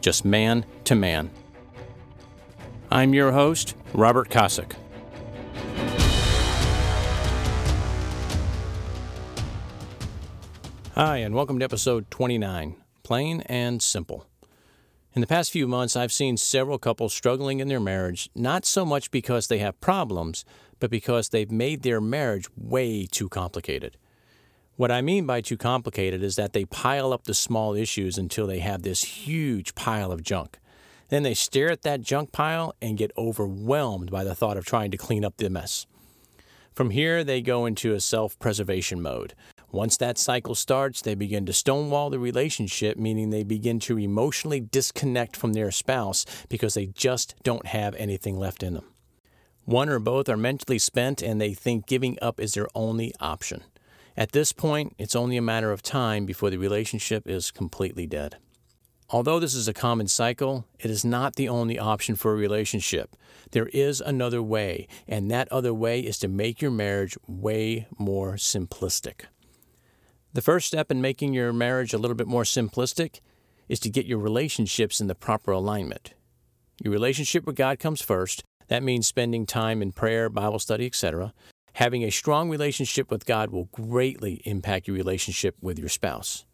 just man to man. I'm your host, Robert Kosick. Hi, and welcome to episode 29 Plain and Simple. In the past few months, I've seen several couples struggling in their marriage, not so much because they have problems, but because they've made their marriage way too complicated. What I mean by too complicated is that they pile up the small issues until they have this huge pile of junk. Then they stare at that junk pile and get overwhelmed by the thought of trying to clean up the mess. From here, they go into a self preservation mode. Once that cycle starts, they begin to stonewall the relationship, meaning they begin to emotionally disconnect from their spouse because they just don't have anything left in them. One or both are mentally spent and they think giving up is their only option. At this point, it's only a matter of time before the relationship is completely dead. Although this is a common cycle, it is not the only option for a relationship. There is another way, and that other way is to make your marriage way more simplistic. The first step in making your marriage a little bit more simplistic is to get your relationships in the proper alignment. Your relationship with God comes first. That means spending time in prayer, Bible study, etc. Having a strong relationship with God will greatly impact your relationship with your spouse.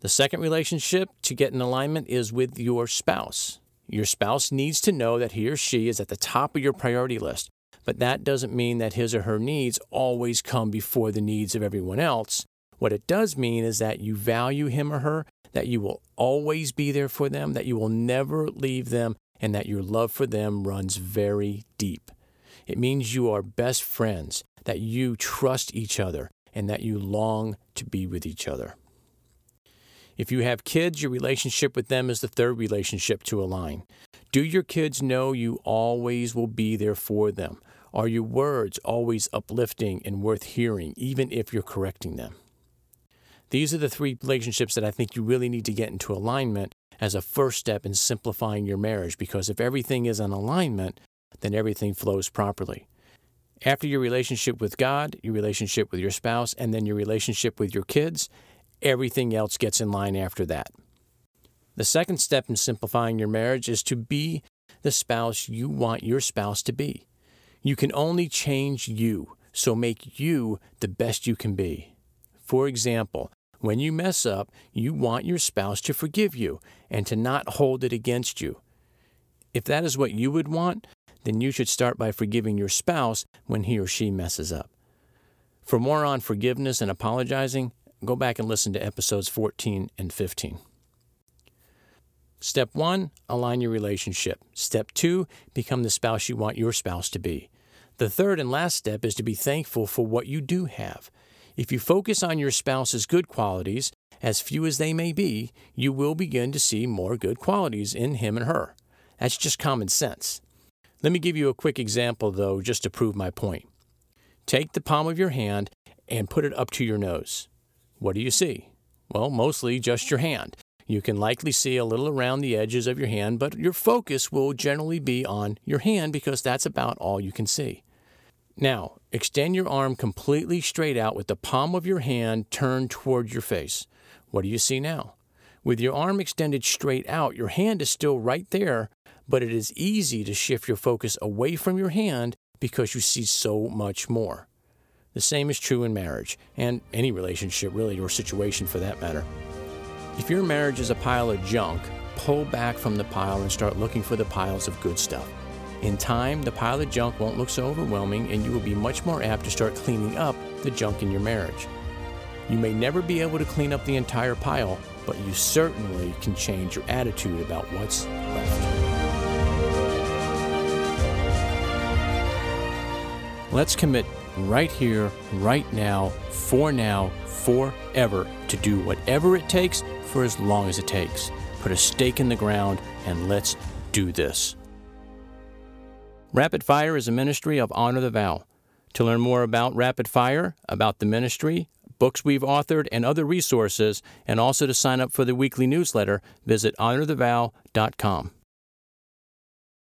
The second relationship to get in alignment is with your spouse. Your spouse needs to know that he or she is at the top of your priority list, but that doesn't mean that his or her needs always come before the needs of everyone else. What it does mean is that you value him or her, that you will always be there for them, that you will never leave them, and that your love for them runs very deep. It means you are best friends, that you trust each other, and that you long to be with each other. If you have kids, your relationship with them is the third relationship to align. Do your kids know you always will be there for them? Are your words always uplifting and worth hearing, even if you're correcting them? These are the three relationships that I think you really need to get into alignment as a first step in simplifying your marriage because if everything is in alignment, then everything flows properly. After your relationship with God, your relationship with your spouse, and then your relationship with your kids, everything else gets in line after that. The second step in simplifying your marriage is to be the spouse you want your spouse to be. You can only change you, so make you the best you can be. For example, when you mess up, you want your spouse to forgive you and to not hold it against you. If that is what you would want, then you should start by forgiving your spouse when he or she messes up. For more on forgiveness and apologizing, go back and listen to episodes 14 and 15. Step one, align your relationship. Step two, become the spouse you want your spouse to be. The third and last step is to be thankful for what you do have. If you focus on your spouse's good qualities, as few as they may be, you will begin to see more good qualities in him and her. That's just common sense. Let me give you a quick example, though, just to prove my point. Take the palm of your hand and put it up to your nose. What do you see? Well, mostly just your hand. You can likely see a little around the edges of your hand, but your focus will generally be on your hand because that's about all you can see. Now, extend your arm completely straight out with the palm of your hand turned toward your face. What do you see now? With your arm extended straight out, your hand is still right there, but it is easy to shift your focus away from your hand because you see so much more. The same is true in marriage, and any relationship, really, or situation for that matter. If your marriage is a pile of junk, pull back from the pile and start looking for the piles of good stuff. In time, the pile of junk won't look so overwhelming, and you will be much more apt to start cleaning up the junk in your marriage. You may never be able to clean up the entire pile, but you certainly can change your attitude about what's left. Let's commit right here, right now, for now, forever to do whatever it takes for as long as it takes. put a stake in the ground, and let's do this. Rapid Fire is a ministry of Honor the Vow. To learn more about Rapid Fire, about the ministry, books we've authored, and other resources, and also to sign up for the weekly newsletter, visit honorthevow.com.